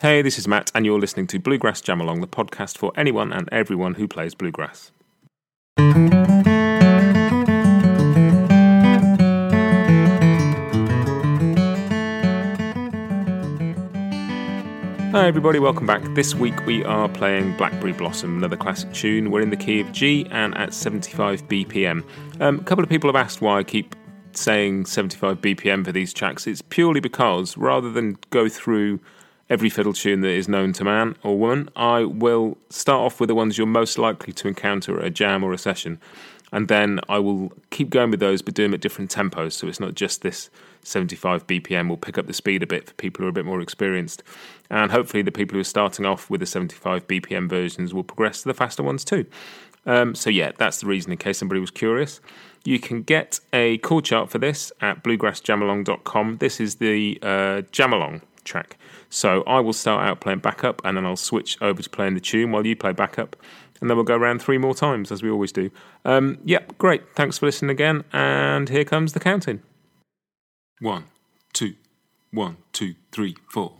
Hey, this is Matt, and you're listening to Bluegrass Jam Along, the podcast for anyone and everyone who plays bluegrass. Hi, everybody, welcome back. This week we are playing Blackberry Blossom, another classic tune. We're in the key of G and at 75 BPM. Um, a couple of people have asked why I keep saying 75 BPM for these tracks. It's purely because rather than go through every fiddle tune that is known to man or woman. I will start off with the ones you're most likely to encounter at a jam or a session, and then I will keep going with those, but do them at different tempos. So it's not just this 75 BPM. We'll pick up the speed a bit for people who are a bit more experienced, and hopefully the people who are starting off with the 75 BPM versions will progress to the faster ones too. Um, so yeah, that's the reason. In case somebody was curious. You can get a chord chart for this at bluegrassjamalong.com. This is the uh, Jamalong track. So I will start out playing backup and then I'll switch over to playing the tune while you play backup. And then we'll go around three more times as we always do. Um, yep, great. Thanks for listening again. And here comes the counting. One, two, one, two, three, four.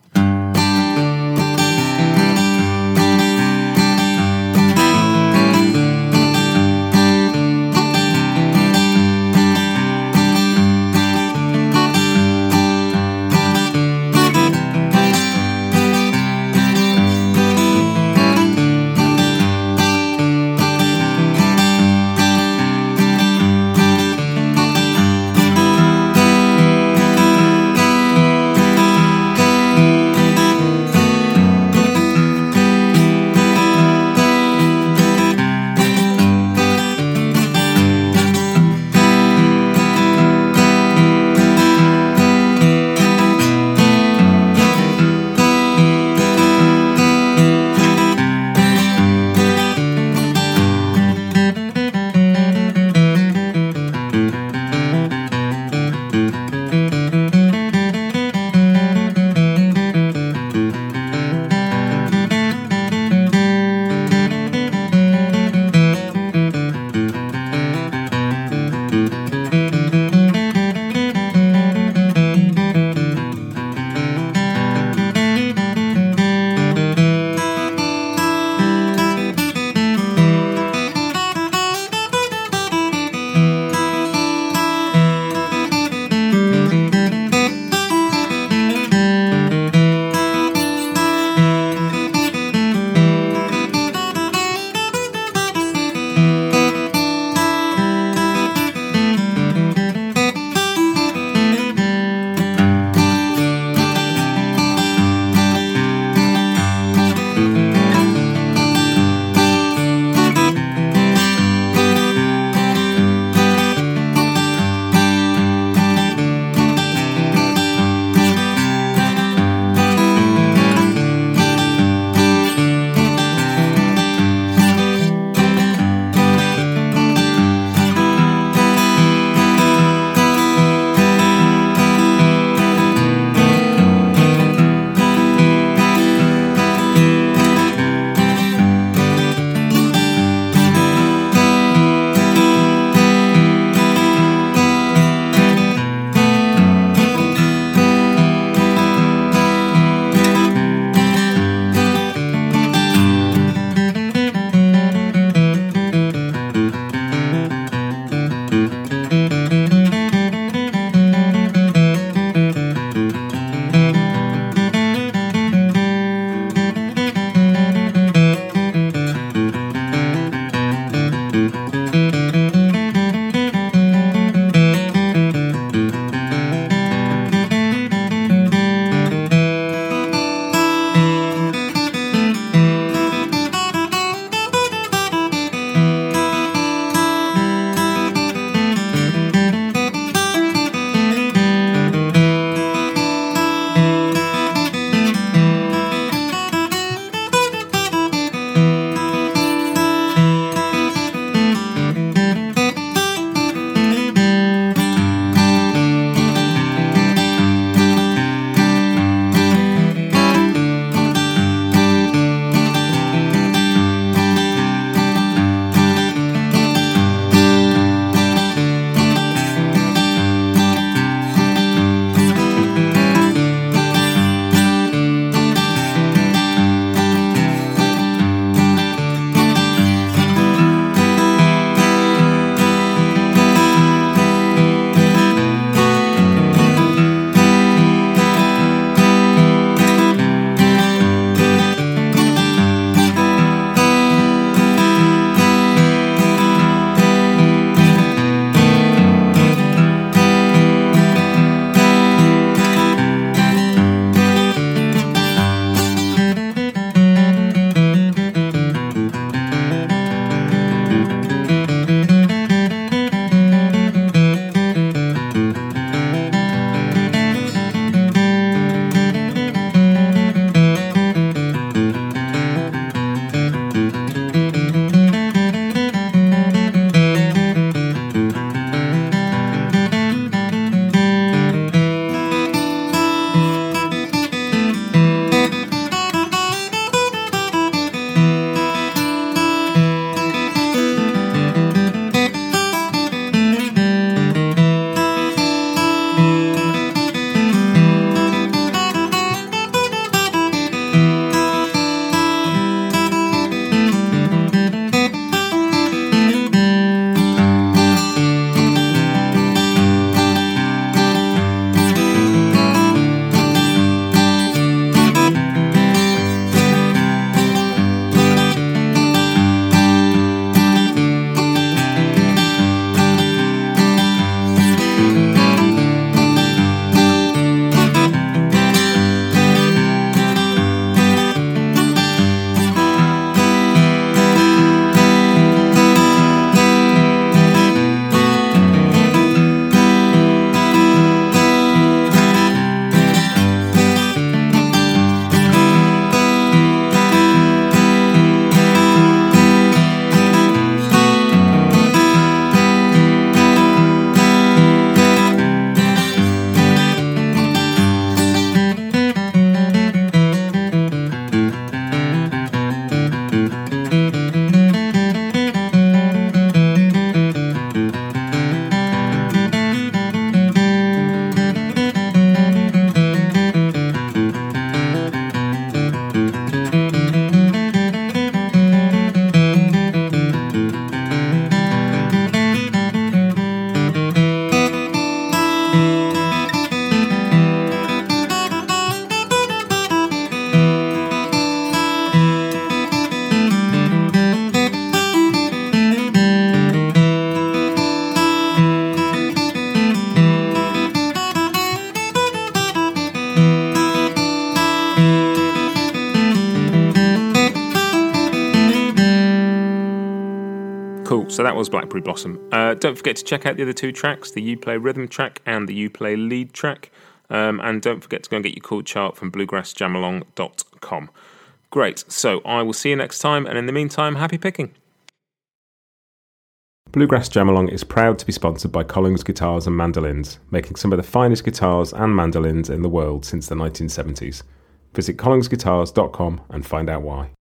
So that was Blackberry Blossom. Uh, don't forget to check out the other two tracks the You Play rhythm track and the You Play lead track. Um, and don't forget to go and get your chord chart from bluegrassjamalong.com. Great, so I will see you next time, and in the meantime, happy picking. Bluegrass Jamalong is proud to be sponsored by Collings Guitars and Mandolins, making some of the finest guitars and mandolins in the world since the 1970s. Visit collingsguitars.com and find out why.